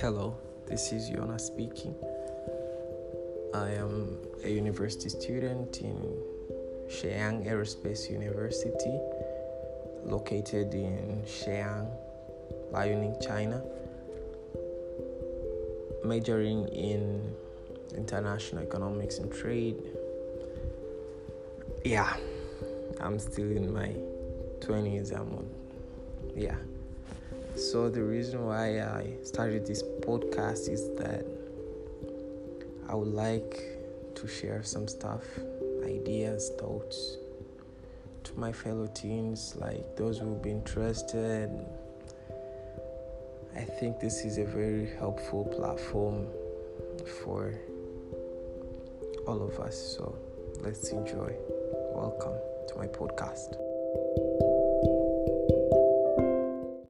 Hello, this is Yona speaking. I am a university student in Shenyang Aerospace University, located in Shenyang, Liaoning, China, majoring in international economics and trade. Yeah, I'm still in my 20s. I'm on, yeah. So, the reason why I started this podcast is that I would like to share some stuff, ideas, thoughts to my fellow teens, like those who've been interested. I think this is a very helpful platform for all of us. So, let's enjoy. Welcome to my podcast.